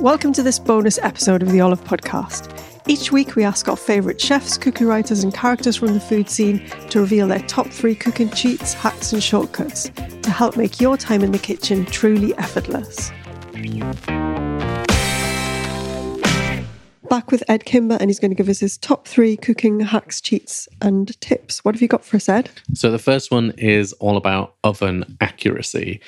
Welcome to this bonus episode of the Olive Podcast. Each week, we ask our favourite chefs, cookie writers, and characters from the food scene to reveal their top three cooking cheats, hacks, and shortcuts to help make your time in the kitchen truly effortless. Back with Edd Kimber, and he's going to give us his top three cooking hacks, cheats, and tips. What have you got for us, Edd? So, the first one is all about oven accuracy.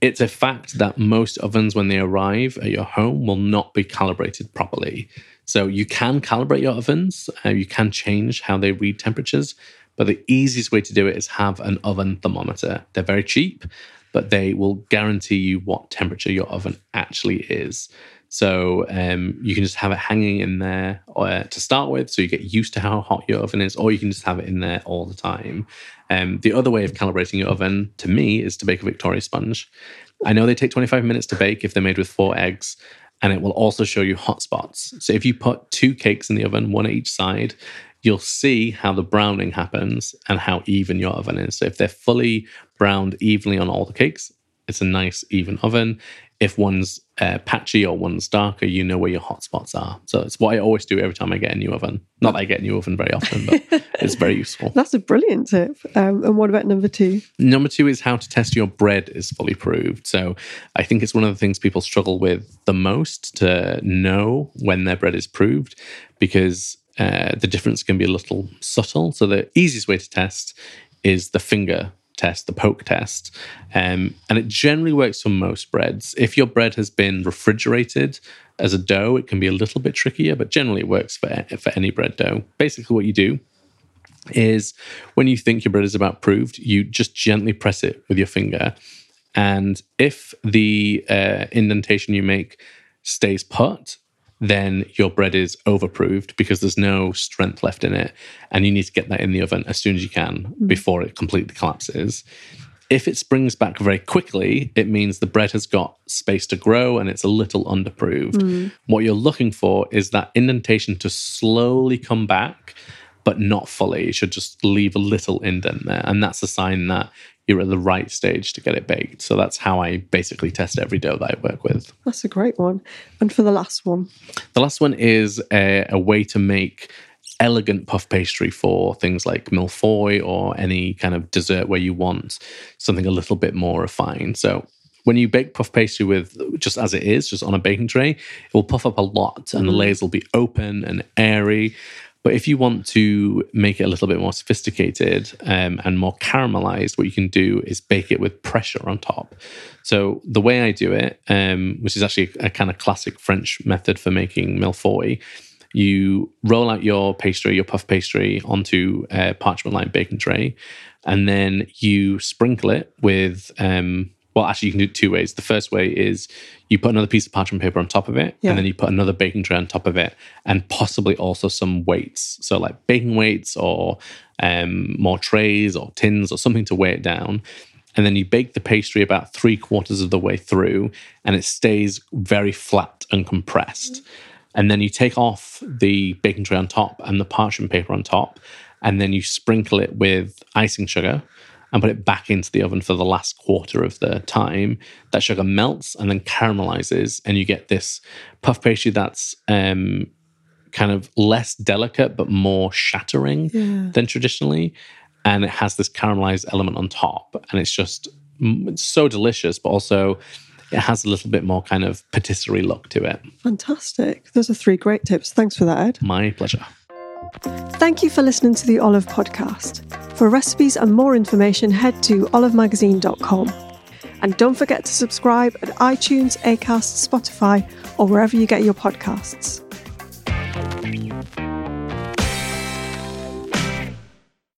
It's a fact that most ovens, when they arrive at your home, will not be calibrated properly. So you can calibrate your ovens, uh, you can change how they read temperatures, but the easiest way to do it is have an oven thermometer. They're very cheap, but they will guarantee you what temperature your oven actually is. So um, you can just have it hanging in there uh, to start with, so you get used to how hot your oven is, or you can just have it in there all the time. Um, the other way of calibrating your oven, to me, is to bake a Victoria sponge. I know they take 25 minutes to bake if they're made with four eggs, and it will also show you hot spots. So if you put two cakes in the oven, one at each side, you'll see how the browning happens and how even your oven is. So if they're fully browned evenly on all the cakes, it's a nice even oven if one's uh, patchy or one's darker, you know where your hotspots are. So it's what I always do every time I get a new oven. Not that I get a new oven very often, but it's very useful. That's a brilliant tip. Um, and what about number two? Number two is how to test your bread is fully proved. So I think it's one of the things people struggle with the most to know when their bread is proved because uh, the difference can be a little subtle. So the easiest way to test is the finger test, the poke test. Um, and it generally works for most breads. If your bread has been refrigerated as a dough, it can be a little bit trickier, but generally it works for, for any bread dough. Basically, what you do is when you think your bread is about proved, you just gently press it with your finger. And if the uh, indentation you make stays put, then your bread is overproved because there's no strength left in it. And you need to get that in the oven as soon as you can mm. before it completely collapses. If it springs back very quickly, it means the bread has got space to grow and it's a little underproved. Mm. What you're looking for is that indentation to slowly come back, but not fully. It should just leave a little indent there. And that's a sign that you're at the right stage to get it baked. So that's how I basically test every dough that I work with. That's a great one. And for the last one? The last one is a, a way to make elegant puff pastry for things like mille-feuille or any kind of dessert where you want something a little bit more refined. So when you bake puff pastry with just as it is, just on a baking tray, it will puff up a lot and the mm-hmm. layers will be open and airy. But if you want to make it a little bit more sophisticated um, and more caramelized, what you can do is bake it with pressure on top. So the way I do it, um, which is actually a kind of classic French method for making mille-feuille, you roll out your pastry, your puff pastry, onto a parchment lined baking tray, and then you sprinkle it with. Um, well, actually, you can do it two ways. The first way is you put another piece of parchment paper on top of it, Yeah. and then you put another baking tray on top of it, and possibly also some weights. So, like baking weights or um, more trays or tins or something to weigh it down. And then you bake the pastry about three quarters of the way through, and it stays very flat and compressed. And then you take off the baking tray on top and the parchment paper on top, and then you sprinkle it with icing sugar and put it back into the oven for the last quarter of the time. That sugar melts and then caramelizes, and you get this puff pastry that's um, kind of less delicate but more shattering Yeah. than traditionally. And it has this caramelized element on top, and it's just mm, it's so delicious, but also it has a little bit more kind of patisserie look to it. Fantastic. Those are three great tips. Thanks for that, Edd. My pleasure. Thank you for listening to the Olive Podcast. For recipes and more information, head to olivemagazine.com. And don't forget to subscribe at iTunes, Acast, Spotify, or wherever you get your podcasts.